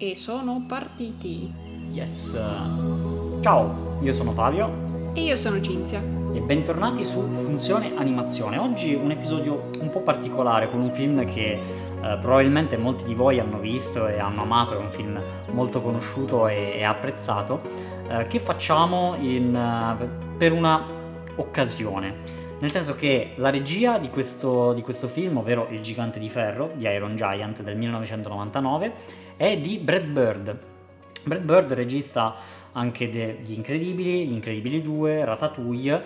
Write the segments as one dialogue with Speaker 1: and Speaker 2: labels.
Speaker 1: E sono partiti.
Speaker 2: Yes. Ciao, io sono Fabio.
Speaker 1: E io sono Cinzia.
Speaker 2: E bentornati su Funzione Animazione. Oggi un episodio un po' particolare con un film che eh, probabilmente molti di voi hanno visto e hanno amato, è un film molto conosciuto e, e apprezzato, eh, che facciamo in, uh, per una occasione. Nel senso che la regia di questo, di questo, film, ovvero Il gigante di ferro di Iron Giant del 1999, è di Brad Bird. Brad Bird regista anche degli Incredibili, Gli Incredibili 2, Ratatouille,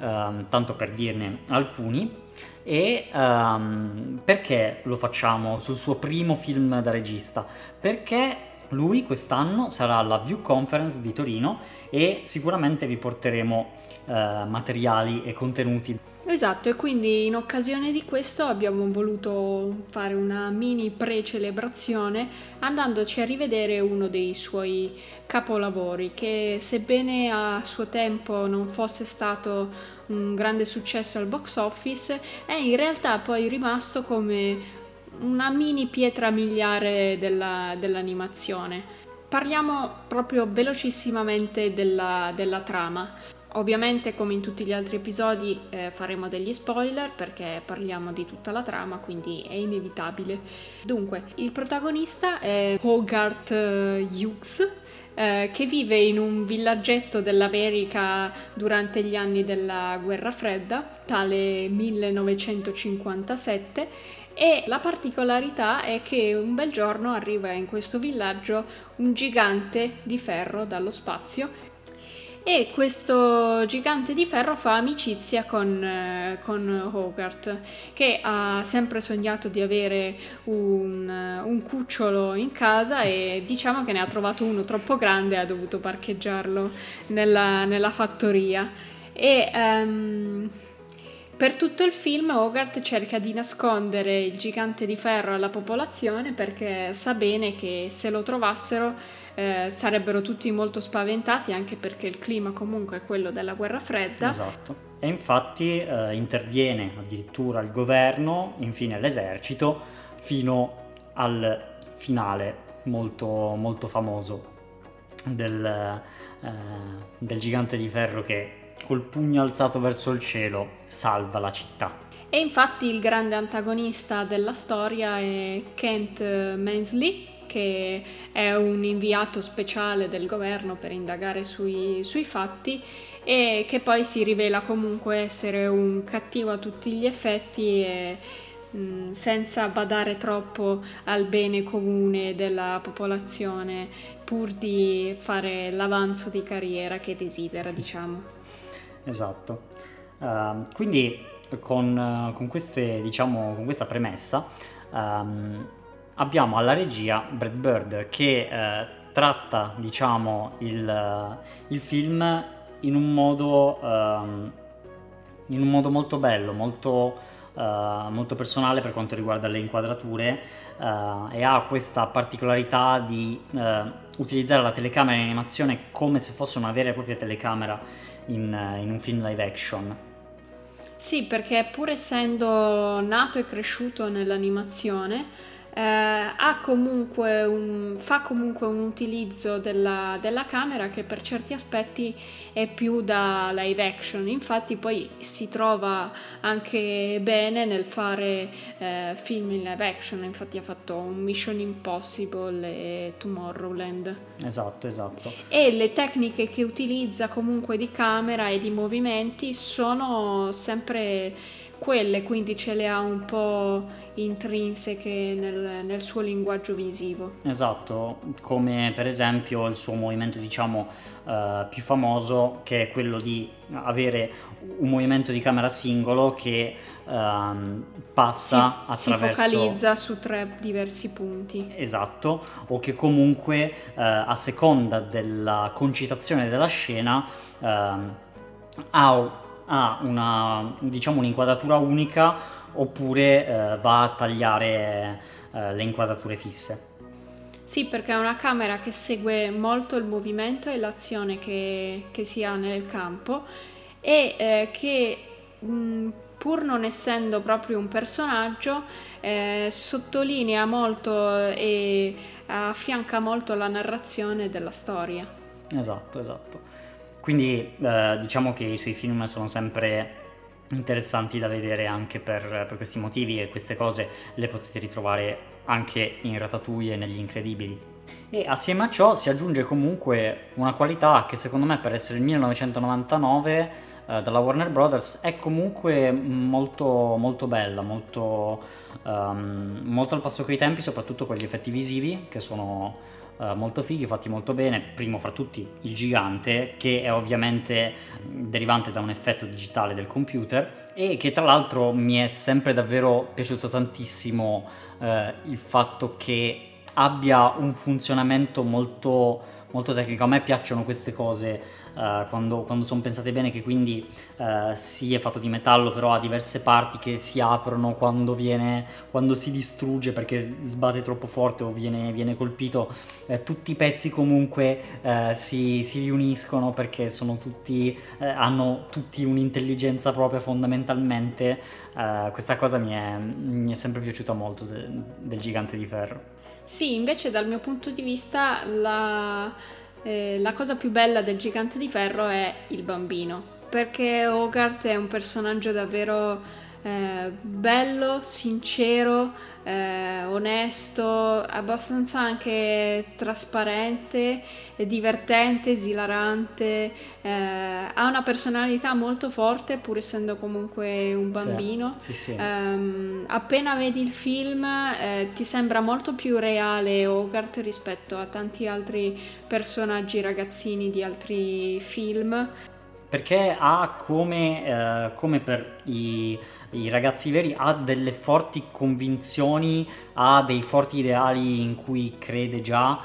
Speaker 2: ehm, tanto per dirne alcuni. E um, perché lo facciamo sul suo primo film da regista? Perché lui quest'anno sarà alla View Conference di Torino e sicuramente vi porteremo uh, materiali e contenuti
Speaker 1: Esatto, e quindi in occasione di questo abbiamo voluto fare una mini pre-celebrazione andandoci a rivedere uno dei suoi capolavori che sebbene a suo tempo non fosse stato un grande successo al box office è in realtà poi rimasto come una mini pietra miliare della, dell'animazione. Parliamo proprio velocissimamente della, della trama. Ovviamente come in tutti gli altri episodi eh, faremo degli spoiler perché parliamo di tutta la trama, quindi è inevitabile. Dunque, il protagonista è Hogarth eh, Hughes, eh, che vive in un villaggetto dell'America durante gli anni della guerra fredda, tale 1957, e la particolarità è che un bel giorno arriva in questo villaggio un gigante di ferro dallo spazio e questo gigante di ferro fa amicizia con, eh, con Hogarth che ha sempre sognato di avere un, un, cucciolo in casa e diciamo che ne ha trovato uno troppo grande e ha dovuto parcheggiarlo nella, nella fattoria. E um, per tutto il film Hogarth cerca di nascondere il gigante di ferro alla popolazione perché sa bene che se lo trovassero eh, sarebbero tutti molto spaventati anche perché il clima comunque è quello della guerra fredda.
Speaker 2: Esatto. E infatti eh, interviene addirittura il governo, infine l'esercito, fino al finale molto, molto famoso del, eh, del gigante di ferro che col pugno alzato verso il cielo salva la città.
Speaker 1: E infatti il grande antagonista della storia è Kent Mansley, che è un inviato speciale del governo per indagare sui, sui fatti e che poi si rivela comunque essere un cattivo a tutti gli effetti e mh, senza badare troppo al bene comune della popolazione pur di fare l'avanzo di carriera che desidera, diciamo.
Speaker 2: Esatto. Uh, quindi con, con, queste, diciamo, con questa premessa um, abbiamo alla regia Brad Bird che eh, tratta diciamo il, eh, il, film in un modo, um, in un modo molto bello, molto, uh, molto, personale per quanto riguarda le inquadrature uh, e ha questa particolarità di uh, utilizzare la telecamera in animazione come se fosse una vera e propria telecamera in, in un film live action.
Speaker 1: Sì, perché pur essendo nato e cresciuto nell'animazione, eh, comunque un, fa comunque un utilizzo della, della, camera che per certi aspetti è più da live action, infatti poi si trova anche bene nel fare eh, film in live action, infatti ha fatto un Mission Impossible e Tomorrowland.
Speaker 2: Esatto, esatto.
Speaker 1: E le tecniche che utilizza comunque di camera e di movimenti sono sempre quelle, quindi ce le ha un po' intrinseche nel, nel, suo linguaggio visivo.
Speaker 2: Esatto, come per esempio il suo movimento diciamo uh, più famoso che è quello di avere un movimento di camera singolo che uh, passa
Speaker 1: si,
Speaker 2: attraverso...
Speaker 1: Si focalizza su tre diversi punti.
Speaker 2: Esatto, o che comunque uh, a seconda della concitazione della scena ehm, ha ha una, diciamo, un'inquadratura unica oppure eh, va a tagliare eh, le inquadrature fisse.
Speaker 1: Sì, perché è una camera che segue molto il movimento e l'azione che, che si ha nel campo e eh, che mh, pur non essendo proprio un personaggio, eh, sottolinea molto e affianca molto la narrazione della storia.
Speaker 2: Esatto, esatto. Quindi eh, diciamo che i suoi film sono sempre interessanti da vedere anche per, per, questi motivi e queste cose le potete ritrovare anche in Ratatouille e negli Incredibili. E assieme a ciò si aggiunge comunque una qualità che secondo me per essere il 1999 eh, dalla Warner Brothers è comunque molto, molto bella, molto, um, molto al passo coi tempi, soprattutto con gli effetti visivi che sono Uh, molto fighi, fatti molto bene. Primo fra tutti il gigante, che è ovviamente derivante da un effetto digitale del computer e che tra l'altro mi è sempre davvero piaciuto tantissimo uh, il fatto che abbia un funzionamento molto, molto tecnico. A me piacciono queste cose uh, quando, quando sono pensate bene, che quindi uh, sì è fatto di metallo, però ha diverse parti che si aprono quando, viene, quando si distrugge perché sbate troppo forte o viene, viene colpito. Eh, tutti i pezzi comunque uh, si, si, riuniscono perché sono tutti, hanno tutti un'intelligenza propria fondamentalmente. questa cosa mi è, mi è, sempre piaciuta molto de, del gigante di ferro.
Speaker 1: Sì, invece dal mio punto di vista la, eh, la cosa più bella del Gigante di Ferro è il bambino, perché Hogarth è un personaggio davvero eh, bello, sincero, eh, onesto, abbastanza anche trasparente, divertente, esilarante, eh, ha una personalità molto forte pur essendo comunque un bambino.
Speaker 2: Sì, sì, sì.
Speaker 1: Um, appena vedi il film eh, ti sembra molto più reale Hogarth rispetto a tanti altri personaggi ragazzini di altri film.
Speaker 2: Perché ha come, eh, come per i i ragazzi veri ha delle forti convinzioni, ha dei forti ideali in cui crede già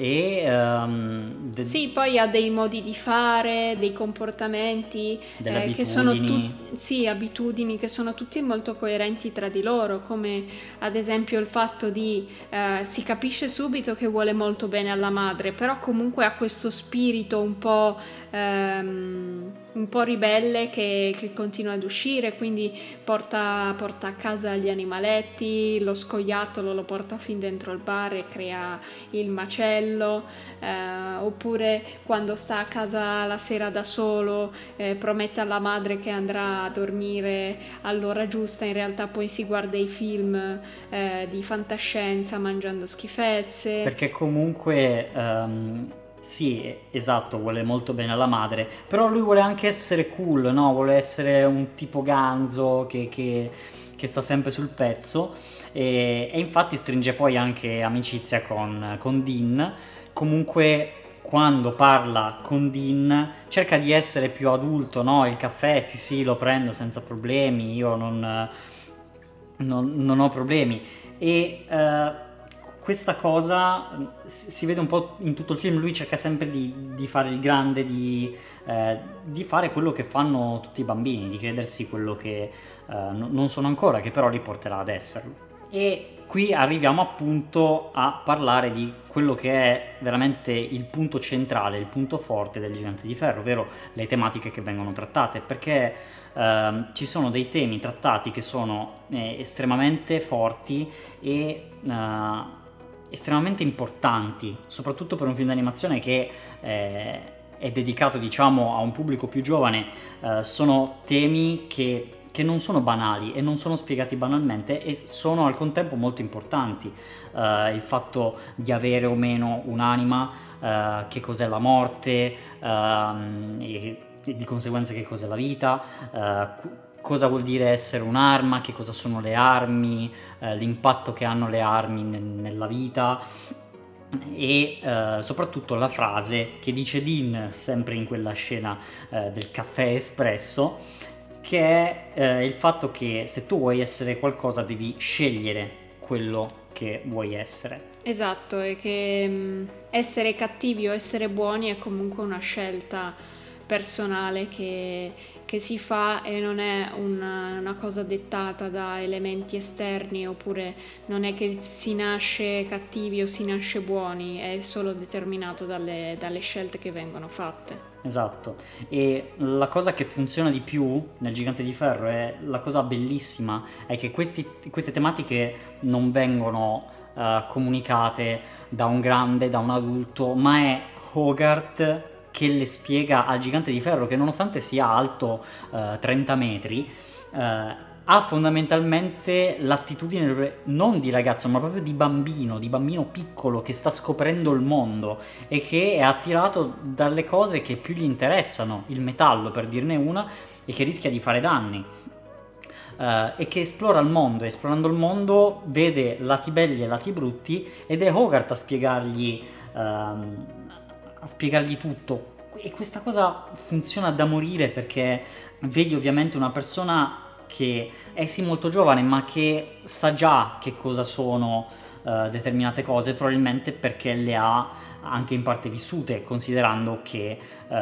Speaker 2: e um,
Speaker 1: de- sì, poi ha dei modi di fare, dei comportamenti
Speaker 2: eh,
Speaker 1: che sono tutti sì, abitudini che sono tutti molto coerenti tra di loro, come ad esempio il fatto di eh, si capisce subito che vuole molto bene alla madre, però comunque ha questo spirito un po' ehm, un po' ribelle che, che, continua ad uscire, quindi porta, porta, a casa gli animaletti, lo scoiattolo lo porta fin dentro il bar e crea il macello, eh, oppure quando sta a casa la sera da solo eh, promette alla madre che andrà a dormire all'ora giusta, in realtà poi si guarda i film eh, di fantascienza mangiando schifezze.
Speaker 2: Perché comunque... Um sì, esatto, vuole molto bene alla madre, però lui vuole anche essere cool, no? Vuole essere un tipo ganzo che, che, che sta sempre sul pezzo e, e, infatti stringe poi anche amicizia con, con Dean. Comunque quando parla con Dean cerca di essere più adulto, no? Il caffè, sì sì, lo prendo senza problemi, io non, non, non ho problemi. E... Uh, questa cosa si vede un po' in tutto il film, lui cerca sempre di, di fare il grande, di, eh, di, fare quello che fanno tutti i bambini, di credersi quello che eh, non sono ancora, che però li porterà ad esserlo. E qui arriviamo appunto a parlare di quello che è veramente il punto centrale, il punto forte del Gigante di Ferro, ovvero le tematiche che vengono trattate, perché eh, ci sono dei temi trattati che sono eh, estremamente forti e eh, estremamente importanti, soprattutto per un film d'animazione che eh, è dedicato diciamo a un pubblico più giovane, eh, sono temi che, che, non sono banali e non sono spiegati banalmente e sono al contempo molto importanti. Eh, il fatto di avere o meno un'anima, eh, che cos'è la morte, ehm, e di conseguenza che cos'è la vita eh, cosa vuol dire essere un'arma, che cosa sono le armi, l'impatto che hanno le armi ne- nella vita e eh, soprattutto la frase che dice Dean sempre in quella scena eh, del caffè espresso che è eh, il fatto che se tu vuoi essere qualcosa devi scegliere quello che vuoi essere.
Speaker 1: Esatto, e che mm, essere cattivi o essere buoni è comunque una scelta personale che che si fa e non è una, una, cosa dettata da elementi esterni oppure non è che si nasce cattivi o si nasce buoni, è solo determinato dalle, dalle scelte che vengono fatte.
Speaker 2: Esatto. E la cosa che funziona di più nel Gigante di Ferro è la cosa bellissima è che questi, queste tematiche non vengono uh, comunicate da un grande, da un adulto, ma è Hogarth che le spiega al Gigante di Ferro che nonostante sia alto uh, 30 metri, uh, ha fondamentalmente l'attitudine non di ragazzo, ma proprio di bambino, di bambino piccolo che sta scoprendo il mondo e che è attirato dalle cose che più gli interessano, il metallo per dirne una, e che rischia di fare danni. Uh, e che esplora il mondo, esplorando il mondo vede lati belli e lati brutti ed è Hogarth a spiegargli, uh, a spiegargli tutto. E questa cosa funziona da morire perché vedi ovviamente una persona che è sì molto giovane, ma che sa già che cosa sono uh, determinate cose, probabilmente perché le ha anche in parte vissute, considerando che uh,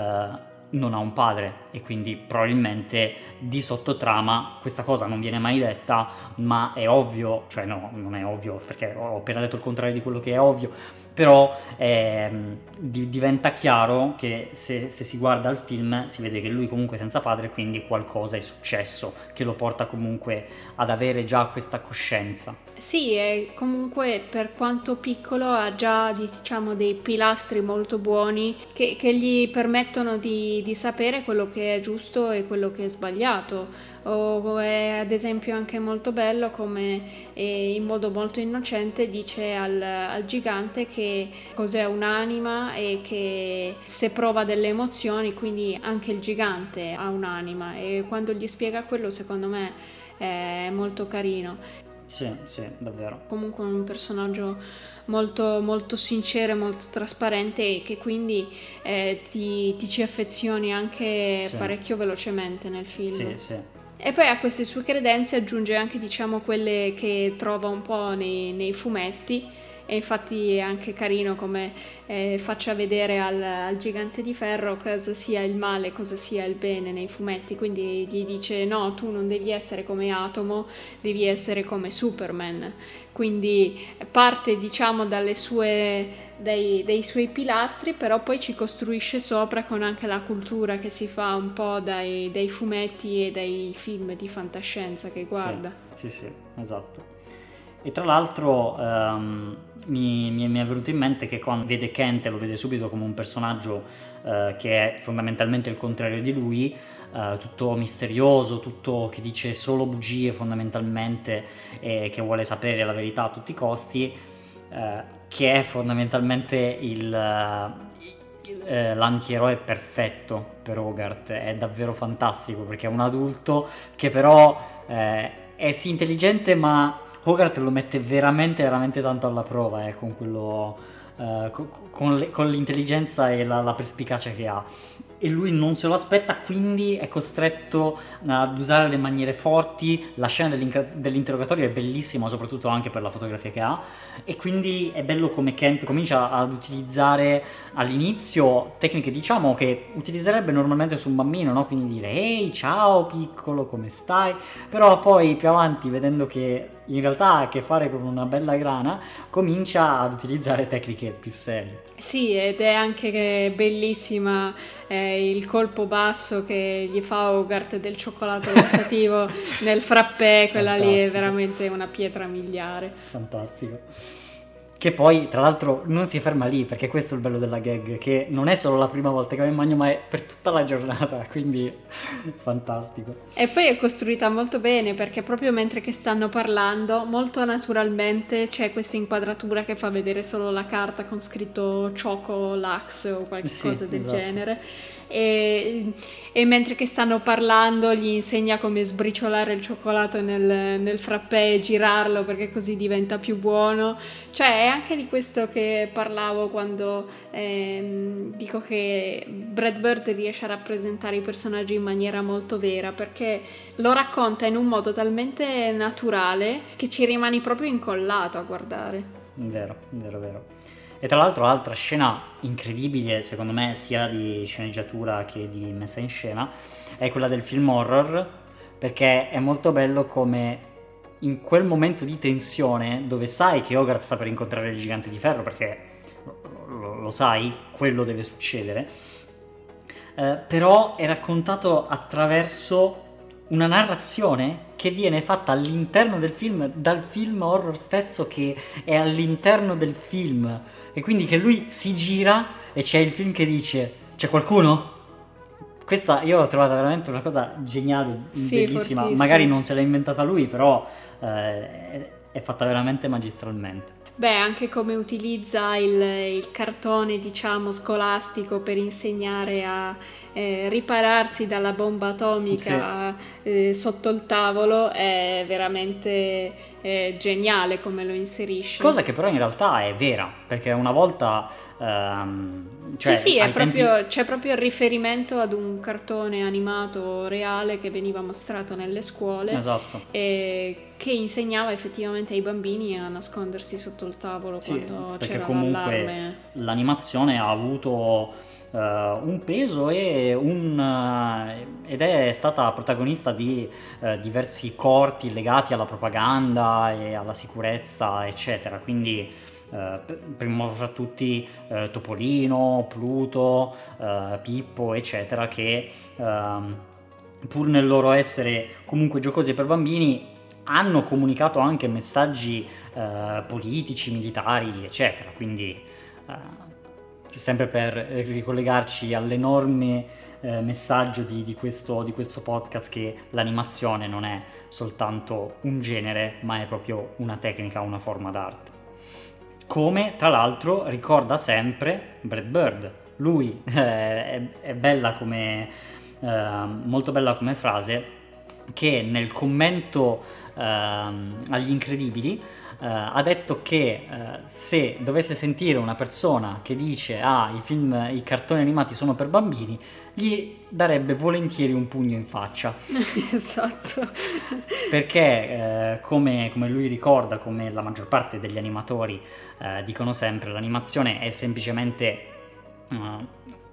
Speaker 2: non ha un padre. E quindi probabilmente di sottotrama questa cosa non viene mai detta, ma è ovvio, cioè no, non è ovvio perché ho appena detto il contrario di quello che è ovvio, però eh, diventa chiaro che se, se, si guarda il film si vede che lui comunque è senza padre, quindi qualcosa è successo che lo porta comunque ad avere già questa coscienza.
Speaker 1: Sì, e comunque per quanto piccolo ha già diciamo, dei pilastri molto buoni che, che gli permettono di, di sapere quello che è giusto e quello che è sbagliato o è ad esempio anche molto bello come eh, in modo molto innocente dice al, al, gigante che cos'è un'anima e che se prova delle emozioni quindi anche il gigante ha un'anima e quando gli spiega quello secondo me è molto carino.
Speaker 2: Sì, sì, davvero.
Speaker 1: Comunque un personaggio molto, molto sincero e molto trasparente e che quindi eh, ti, ti, ci affezioni anche sì. parecchio velocemente nel film.
Speaker 2: Sì, sì.
Speaker 1: E poi a queste sue credenze aggiunge anche diciamo quelle che trova un po' nei, nei fumetti. E infatti è anche carino come eh, faccia vedere al, al, gigante di ferro cosa sia il male, cosa sia il bene nei fumetti, quindi gli dice no, tu non devi essere come Atomo, devi essere come Superman, quindi parte diciamo dalle sue dei, dei, suoi pilastri, però poi ci costruisce sopra con anche la cultura che si fa un po' dai, dai fumetti e dai film di fantascienza che guarda.
Speaker 2: Sì, sì, sì esatto. E tra l'altro um, mi, mi, è venuto in mente che quando vede Kent lo vede subito come un personaggio uh, che è fondamentalmente il contrario di lui, uh, tutto misterioso, tutto che dice solo bugie fondamentalmente e che vuole sapere la verità a tutti i costi, uh, che è fondamentalmente il, eh, l'antieroe perfetto per Hogarth, è davvero fantastico perché è un adulto che però eh, è sì intelligente ma Hogarth lo mette veramente veramente tanto alla prova eh, con quello... Uh, con, le, con, l'intelligenza e la, la perspicacia che ha e lui non se lo aspetta, quindi è costretto ad usare le maniere forti. La scena dell'interrogatorio è bellissima, soprattutto anche per la fotografia che ha. E quindi è bello come Kent comincia ad utilizzare all'inizio tecniche, diciamo, che utilizzerebbe normalmente su un bambino, no? Quindi dire ehi, ciao piccolo, come stai? Però poi più avanti, vedendo che in realtà ha a che fare con una bella grana, comincia ad utilizzare tecniche più serie.
Speaker 1: Sì, ed è anche bellissima eh, il colpo basso che gli fa Hogarth del cioccolato lassativo nel frappè, quella Fantastico. lì è veramente una pietra miliare.
Speaker 2: Fantastico. Che poi, tra l'altro, non si ferma lì, perché questo è il bello della gag, che non è solo la prima volta che va in bagno, ma è per tutta la giornata, quindi fantastico.
Speaker 1: E poi è costruita molto bene, perché proprio mentre che stanno parlando, molto naturalmente c'è questa inquadratura che fa vedere solo la carta con scritto Choco Lux o qualcosa sì, del esatto. genere e, e, mentre che stanno parlando gli insegna come sbriciolare il cioccolato nel, nel frappè e girarlo perché così diventa più buono. Cioè è anche di questo che parlavo quando ehm, dico che Brad Bird riesce a rappresentare i personaggi in maniera molto vera perché lo racconta in un modo talmente naturale che ci rimani proprio incollato a guardare.
Speaker 2: Vero, vero, vero. E tra l'altro l'altra scena incredibile, secondo me, sia di sceneggiatura che di messa in scena, è quella del film horror, perché è molto bello come in quel momento di tensione, dove sai che Hogarth sta per incontrare il gigante di ferro, perché lo, lo sai, quello deve succedere, eh, però è raccontato attraverso una narrazione che viene fatta all'interno del film dal film horror stesso che è all'interno del film e quindi che lui si gira e c'è il film che dice c'è qualcuno? Questa io l'ho trovata veramente una cosa geniale,
Speaker 1: Sì,
Speaker 2: bellissima,
Speaker 1: fortissimo.
Speaker 2: magari non se l'ha inventata lui però eh, è- è fatta veramente magistralmente.
Speaker 1: Beh, anche come utilizza il, il cartone, diciamo, scolastico per insegnare a eh, ripararsi dalla bomba atomica eh, sotto il tavolo è veramente eh, geniale come lo inserisce.
Speaker 2: Cosa che però in realtà è vera, perché una volta... ehm, cioè,
Speaker 1: sì, sì,
Speaker 2: tempi-
Speaker 1: proprio- c'è proprio il riferimento ad un cartone animato reale che veniva mostrato nelle scuole
Speaker 2: Esatto.
Speaker 1: e che insegnava effettivamente ai bambini a nascondersi sotto il tavolo
Speaker 2: Sì,
Speaker 1: quando
Speaker 2: perché
Speaker 1: c'era
Speaker 2: comunque
Speaker 1: l'allarme.
Speaker 2: l'animazione ha avuto eh, un peso e un, eh, ed è stata protagonista di eh, diversi corti legati alla propaganda e alla sicurezza, eccetera. Quindi, p- primo fra tutti Topolino, Pluto, Pippo, eccetera, che ehm, pur nel loro essere comunque giocosi per bambini hanno comunicato anche messaggi eh, politici, militari, eccetera. Quindi, eh, sempre per ricollegarci all'enorme eh, messaggio di, di questo, di questo podcast, che l'animazione non è soltanto un genere, ma è proprio una tecnica, una forma d'arte. Come tra l'altro ricorda sempre Brad Bird. Lui eh, è, è bella come, eh, molto bella come frase che nel commento ehm, agli incredibili eh, ha detto che eh, se dovesse sentire una persona che dice ah i film, i cartoni animati sono per bambini, gli darebbe volentieri un pugno in faccia
Speaker 1: Esatto.
Speaker 2: perché eh, come, come lui ricorda, come la maggior parte degli animatori eh, dicono sempre, l'animazione è semplicemente eh,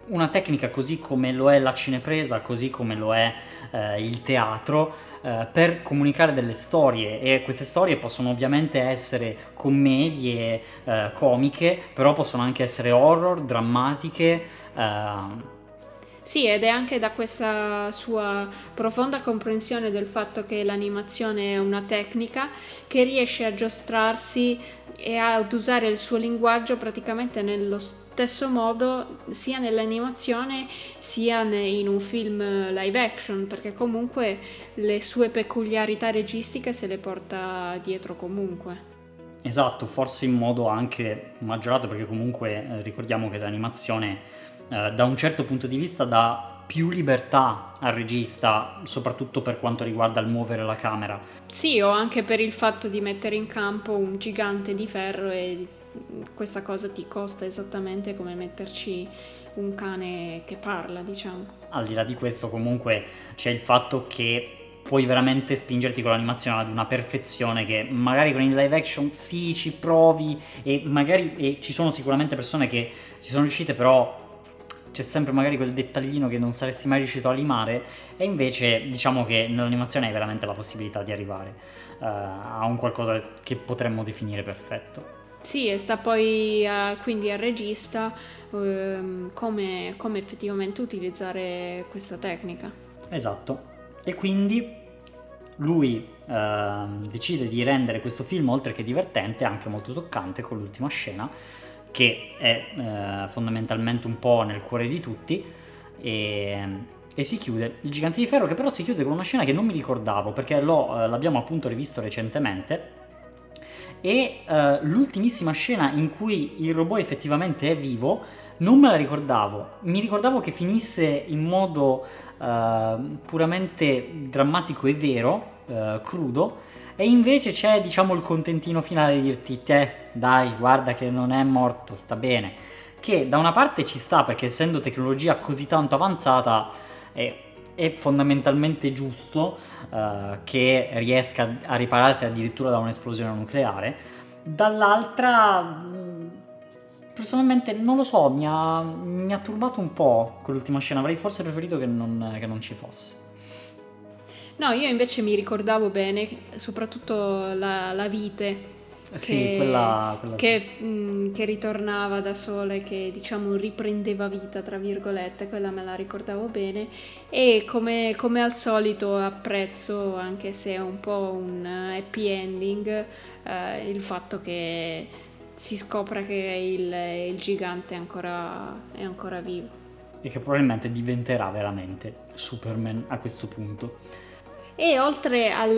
Speaker 2: una tecnica così come lo è la cinepresa, così come lo è eh, il teatro, eh, per comunicare delle storie e queste storie possono ovviamente essere commedie eh, comiche, però possono anche essere horror, drammatiche. eh,
Speaker 1: Sì, ed è anche da questa sua profonda comprensione del fatto che l'animazione è una tecnica che riesce a giostrarsi e ad usare il suo linguaggio praticamente nello stesso modo sia nell'animazione sia in un film live action, perché comunque le sue peculiarità registiche se le porta dietro comunque.
Speaker 2: Esatto, forse in modo anche maggiorato perché comunque eh, ricordiamo che l'animazione eh, da un certo punto di vista dà più libertà al regista, soprattutto per quanto riguarda il muovere la camera.
Speaker 1: Sì, o anche per il fatto di mettere in campo un gigante di ferro e questa cosa ti costa esattamente come metterci un cane che parla, diciamo.
Speaker 2: Al di là di questo comunque c'è il fatto che puoi veramente spingerti con l'animazione ad una perfezione che magari con il live action sì ci provi e magari e ci sono sicuramente persone che ci sono riuscite però c'è sempre magari quel dettaglino che non saresti mai riuscito a limare e invece diciamo che nell'animazione hai veramente la possibilità di arrivare eh, a un qualcosa che potremmo definire perfetto.
Speaker 1: Sì, e sta poi a- quindi al regista ehm, come, come effettivamente utilizzare questa tecnica.
Speaker 2: Esatto. E quindi lui ehm, decide di rendere questo film, oltre che divertente, anche molto toccante con l'ultima scena, che è eh, fondamentalmente un po' nel cuore di tutti. E, e si chiude il gigante di ferro, che però si chiude con una scena che non mi ricordavo perché eh, l'abbiamo appunto rivisto recentemente. E eh, l'ultimissima scena in cui il robot effettivamente è vivo non me la ricordavo. Mi ricordavo che finisse in modo eh, puramente drammatico e vero, eh, crudo, e invece c'è, diciamo, il contentino finale di dirti, te, dai, guarda che non è morto, sta bene. Che da una parte ci sta perché essendo tecnologia così tanto avanzata è, è fondamentalmente giusto eh, che riesca a ripararsi addirittura da un'esplosione nucleare. Dall'altra, mh, personalmente non lo so, mi ha, mi ha turbato un po' quell'ultima scena. Avrei forse preferito che non, che non ci fosse.
Speaker 1: No, io invece mi ricordavo bene, soprattutto la, la vite
Speaker 2: Sì,
Speaker 1: che,
Speaker 2: quella- quella
Speaker 1: che, mh, che ritornava da sole, che diciamo riprendeva vita, tra virgolette, quella me la ricordavo bene. E come, come al solito apprezzo, anche se è un po' un eh, happy ending, eh, il fatto che si scopra che il, il gigante è ancora, è ancora vivo.
Speaker 2: E che probabilmente diventerà veramente Superman a questo punto.
Speaker 1: E oltre al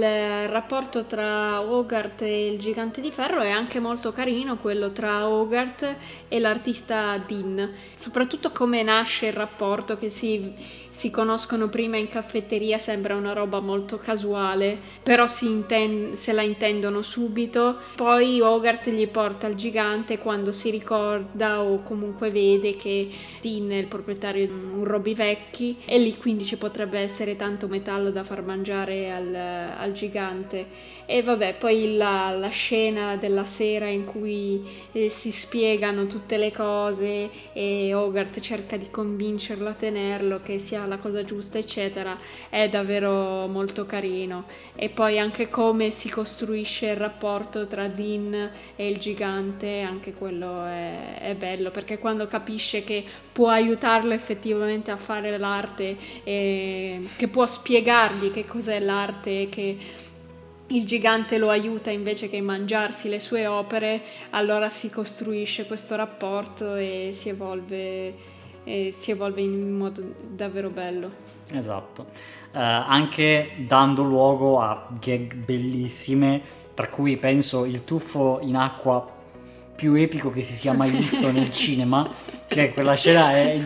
Speaker 1: rapporto tra Hogarth e il gigante di ferro è anche molto carino quello tra Hogarth e l'artista Dean, soprattutto come nasce il rapporto che si, si conoscono prima in caffetteria sembra una roba molto casuale, però si inten- se la intendono subito, poi Hogarth gli porta il gigante quando si ricorda o comunque vede che Dean è il proprietario di un Robivecchi e lì quindi ci potrebbe essere tanto metallo da far mangiare al, al gigante. E vabbè, poi la, la scena della sera in cui eh, si spiegano tutte le cose e Hogarth cerca di convincerlo a tenerlo che sia la cosa giusta, eccetera, è davvero molto carino. E poi anche come si costruisce il rapporto tra Dean e il gigante, anche quello è, è bello, perché quando capisce che può aiutarlo effettivamente a fare l'arte, e che può spiegargli che cos'è l'arte che il gigante lo aiuta invece che mangiarsi le sue opere, allora si costruisce questo rapporto e si evolve, e si evolve in modo davvero bello.
Speaker 2: Esatto. Eh, anche dando luogo a gag bellissime, tra cui penso il tuffo in acqua più epico che si sia mai visto nel cinema, che quella scena è,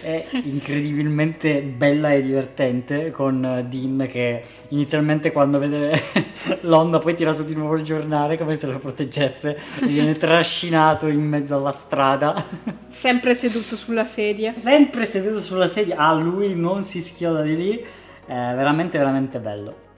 Speaker 2: è incredibilmente bella e divertente con eh, Dean che inizialmente quando vede l'onda poi tira su di nuovo il giornale come se lo proteggesse e viene trascinato in mezzo alla strada.
Speaker 1: Sempre seduto sulla sedia.
Speaker 2: Sempre seduto sulla sedia, ah lui non si schioda di lì, è veramente veramente bello.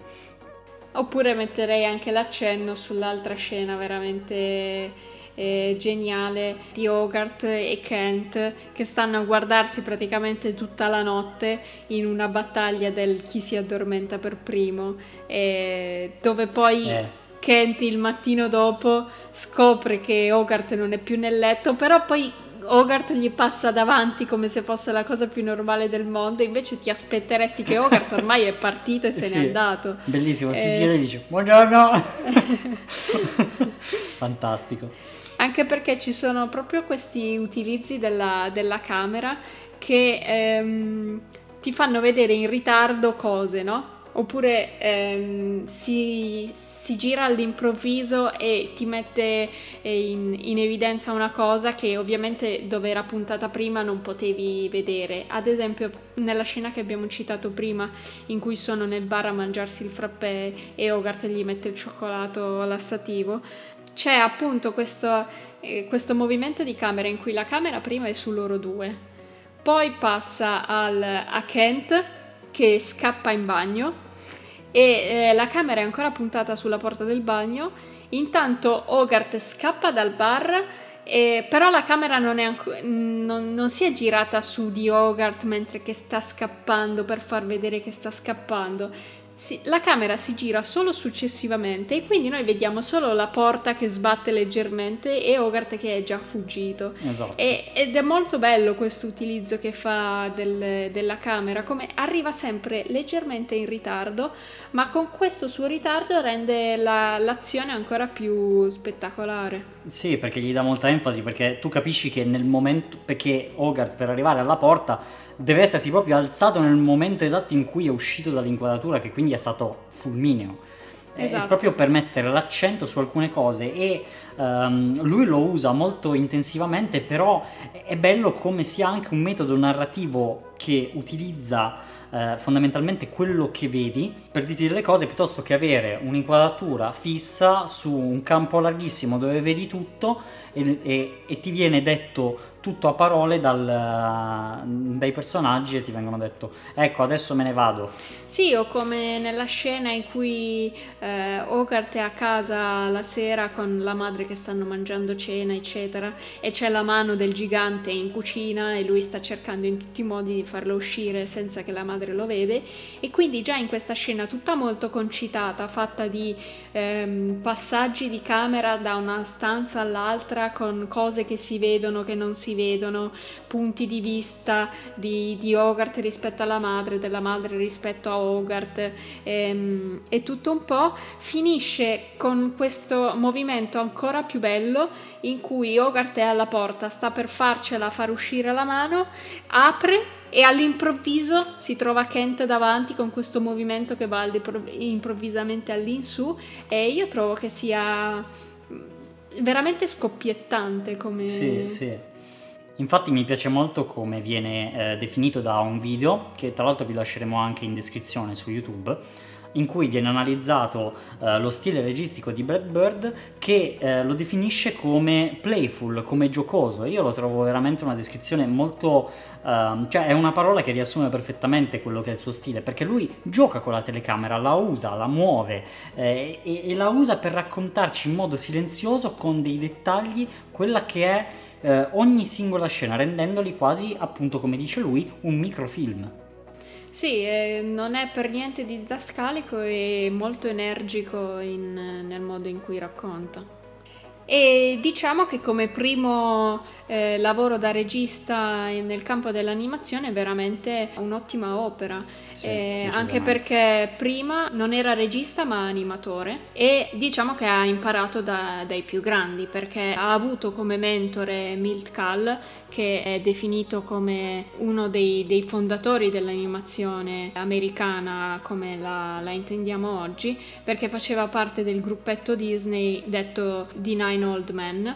Speaker 1: Oppure metterei anche l'accenno sull'altra scena veramente eh, geniale di Hogarth e Kent che stanno a guardarsi praticamente tutta la notte in una battaglia del chi si addormenta per primo, eh, dove poi
Speaker 2: Eh.
Speaker 1: Kent il mattino dopo scopre che Hogarth non è più nel letto, però poi Hogarth gli passa davanti come se fosse la cosa più normale del mondo, invece ti aspetteresti che Hogarth ormai è partito e se
Speaker 2: Sì.
Speaker 1: n'è andato.
Speaker 2: Bellissimo, si
Speaker 1: Eh.
Speaker 2: gira e dice buongiorno. Fantastico.
Speaker 1: Anche perché ci sono proprio questi utilizzi della, della camera che ehm, ti fanno vedere in ritardo cose, no? Oppure ehm, si, si gira all'improvviso e ti mette eh, in, in evidenza una cosa che ovviamente dove era puntata prima non potevi vedere. Ad esempio, nella scena che abbiamo citato prima, in cui sono nel bar a mangiarsi il frappè e Hogarth gli mette il cioccolato lassativo, c'è appunto questo, eh, questo movimento di camera in cui la camera prima è su loro due, poi passa al- a Kent che scappa in bagno e eh, la camera è ancora puntata sulla porta del bagno. Intanto Hogarth scappa dal bar, eh, però la camera non, anco- non- non si è girata su di Hogarth mentre che sta scappando per far vedere che sta scappando. Si- la camera si gira solo successivamente e quindi noi vediamo solo la porta che sbatte leggermente e Hogarth che è già fuggito.
Speaker 2: Esatto.
Speaker 1: E- ed è molto bello questo utilizzo che fa del- della camera, come arriva sempre leggermente in ritardo, ma con questo suo ritardo rende la- l'azione ancora più spettacolare.
Speaker 2: Sì, perché gli dà molta enfasi, perché tu capisci che nel momento, perché Hogarth per arrivare alla porta deve essersi proprio alzato nel momento esatto in cui è uscito dall'inquadratura, che quindi è stato fulmineo.
Speaker 1: Esatto.
Speaker 2: proprio per mettere l'accento su alcune cose e ehm, lui lo usa molto intensivamente, però è bello come sia anche un metodo narrativo che utilizza eh, fondamentalmente quello che vedi per dirti delle cose piuttosto che avere un'inquadratura fissa su un campo larghissimo dove vedi tutto e, e- e ti viene detto tutto a parole dal, dai personaggi e ti vengono detto ecco adesso me ne vado.
Speaker 1: Sì, o come nella scena in cui eh, Hogarth è a casa la sera con la madre che stanno mangiando cena, eccetera, e c'è la mano del gigante in cucina e lui sta cercando in tutti i modi di farlo uscire senza che la madre lo vede. E quindi già in questa scena tutta molto concitata, fatta di ehm, passaggi di camera da una stanza all'altra con cose che si vedono, che non si vedono, punti di vista di, di Hogarth rispetto alla madre, della madre rispetto a Hogarth ehm, e tutto un po', finisce con questo movimento ancora più bello in cui Hogarth è alla porta, sta per farcela far uscire la mano, apre e all'improvviso si trova Kent davanti con questo movimento che va improvvisamente all'insù e io trovo che sia veramente scoppiettante come...
Speaker 2: Sì, sì. Infatti mi piace molto come viene eh, definito da un video, che tra l'altro vi lasceremo anche in descrizione su YouTube, in cui viene analizzato eh, lo stile registico di Brad Bird che eh, lo definisce come playful, come giocoso. Io lo trovo veramente una descrizione molto... Uh, cioè è una parola che riassume perfettamente quello che è il suo stile, perché lui gioca con la telecamera, la usa, la muove eh, e, e, la usa per raccontarci in modo silenzioso con dei dettagli quella che è eh, ogni singola scena, rendendoli quasi, appunto come dice lui, un microfilm.
Speaker 1: Sì, eh, non è per niente didascalico e molto energico in, nel modo in cui racconta. E diciamo che come primo eh, lavoro da regista nel campo dell'animazione è veramente un'ottima opera, sì, eh, anche perché prima non era regista ma animatore. E diciamo che ha imparato da, dai più grandi perché ha avuto come mentore Milt Kahl che è definito come uno dei, dei fondatori dell'animazione americana come la, la intendiamo oggi perché faceva parte del gruppetto Disney detto The Nine Fine Old Man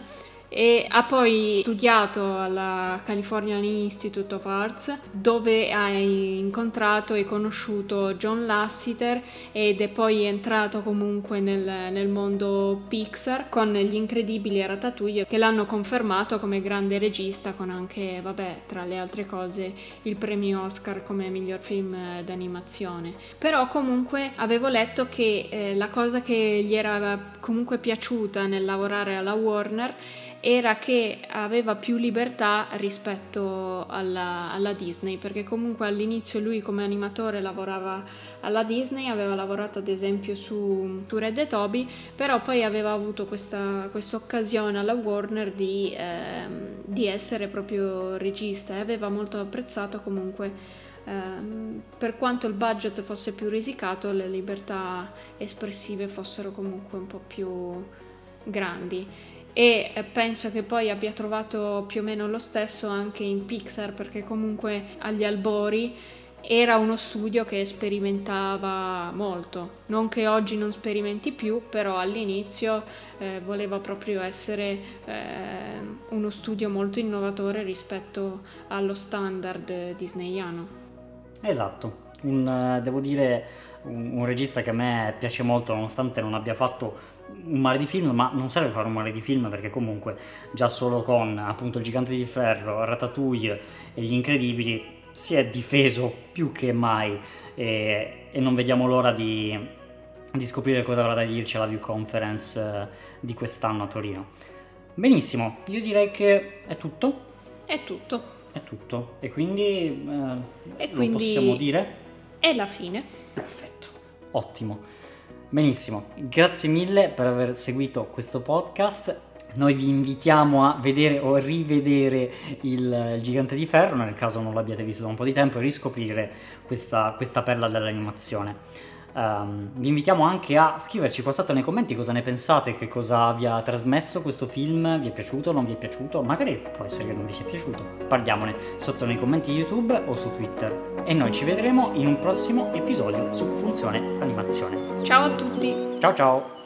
Speaker 1: e ha poi studiato alla California Institute of Arts dove ha incontrato e conosciuto John Lasseter ed è poi entrato comunque nel, nel mondo Pixar con gli incredibili Ratatouille che l'hanno confermato come grande regista con anche, vabbè, tra le altre cose il premio Oscar come miglior film d'animazione. Però comunque avevo letto che eh, la cosa che gli era comunque piaciuta nel lavorare alla Warner era che aveva più libertà rispetto alla, alla, Disney, perché comunque all'inizio lui come animatore lavorava alla Disney, aveva lavorato ad esempio su, su Red e Toby, però poi aveva avuto questa occasione alla Warner di, eh, di, essere proprio regista e aveva molto apprezzato comunque. Eh, per quanto il budget fosse più risicato, le libertà espressive fossero comunque un po' più grandi e eh, penso che poi abbia trovato più o meno lo stesso anche in Pixar perché comunque agli albori era uno studio che sperimentava molto, non che oggi non sperimenti più, però all'inizio eh, voleva proprio essere eh, uno studio molto innovatore rispetto allo standard disneyano.
Speaker 2: Esatto, un, eh, devo dire un, un regista che a me piace molto nonostante non abbia fatto un mare di film, ma non serve fare un mare di film perché comunque già solo con appunto il gigante di ferro, Ratatouille e gli incredibili si è difeso più che mai e, e non vediamo l'ora di, di, scoprire cosa avrà da dirci alla View Conference eh, di quest'anno a Torino. Benissimo, io direi che è tutto.
Speaker 1: È tutto.
Speaker 2: È tutto. E quindi, eh, e quindi possiamo dire?
Speaker 1: È la fine.
Speaker 2: Perfetto, ottimo. Benissimo, grazie mille per aver seguito questo podcast. Noi vi invitiamo a vedere o rivedere il, Gigante di Ferro, nel caso non l'abbiate visto da un po' di tempo, e riscoprire questa, questa perla dell'animazione. Um, vi invitiamo anche a scriverci qua sotto nei commenti cosa ne pensate, che cosa vi ha trasmesso questo film, vi è piaciuto, non vi è piaciuto, magari può essere che non vi sia piaciuto. Parliamone sotto nei commenti YouTube o su Twitter. E noi ci vedremo in un prossimo episodio su Funzione Animazione.
Speaker 1: Ciao a tutti!
Speaker 2: Ciao ciao!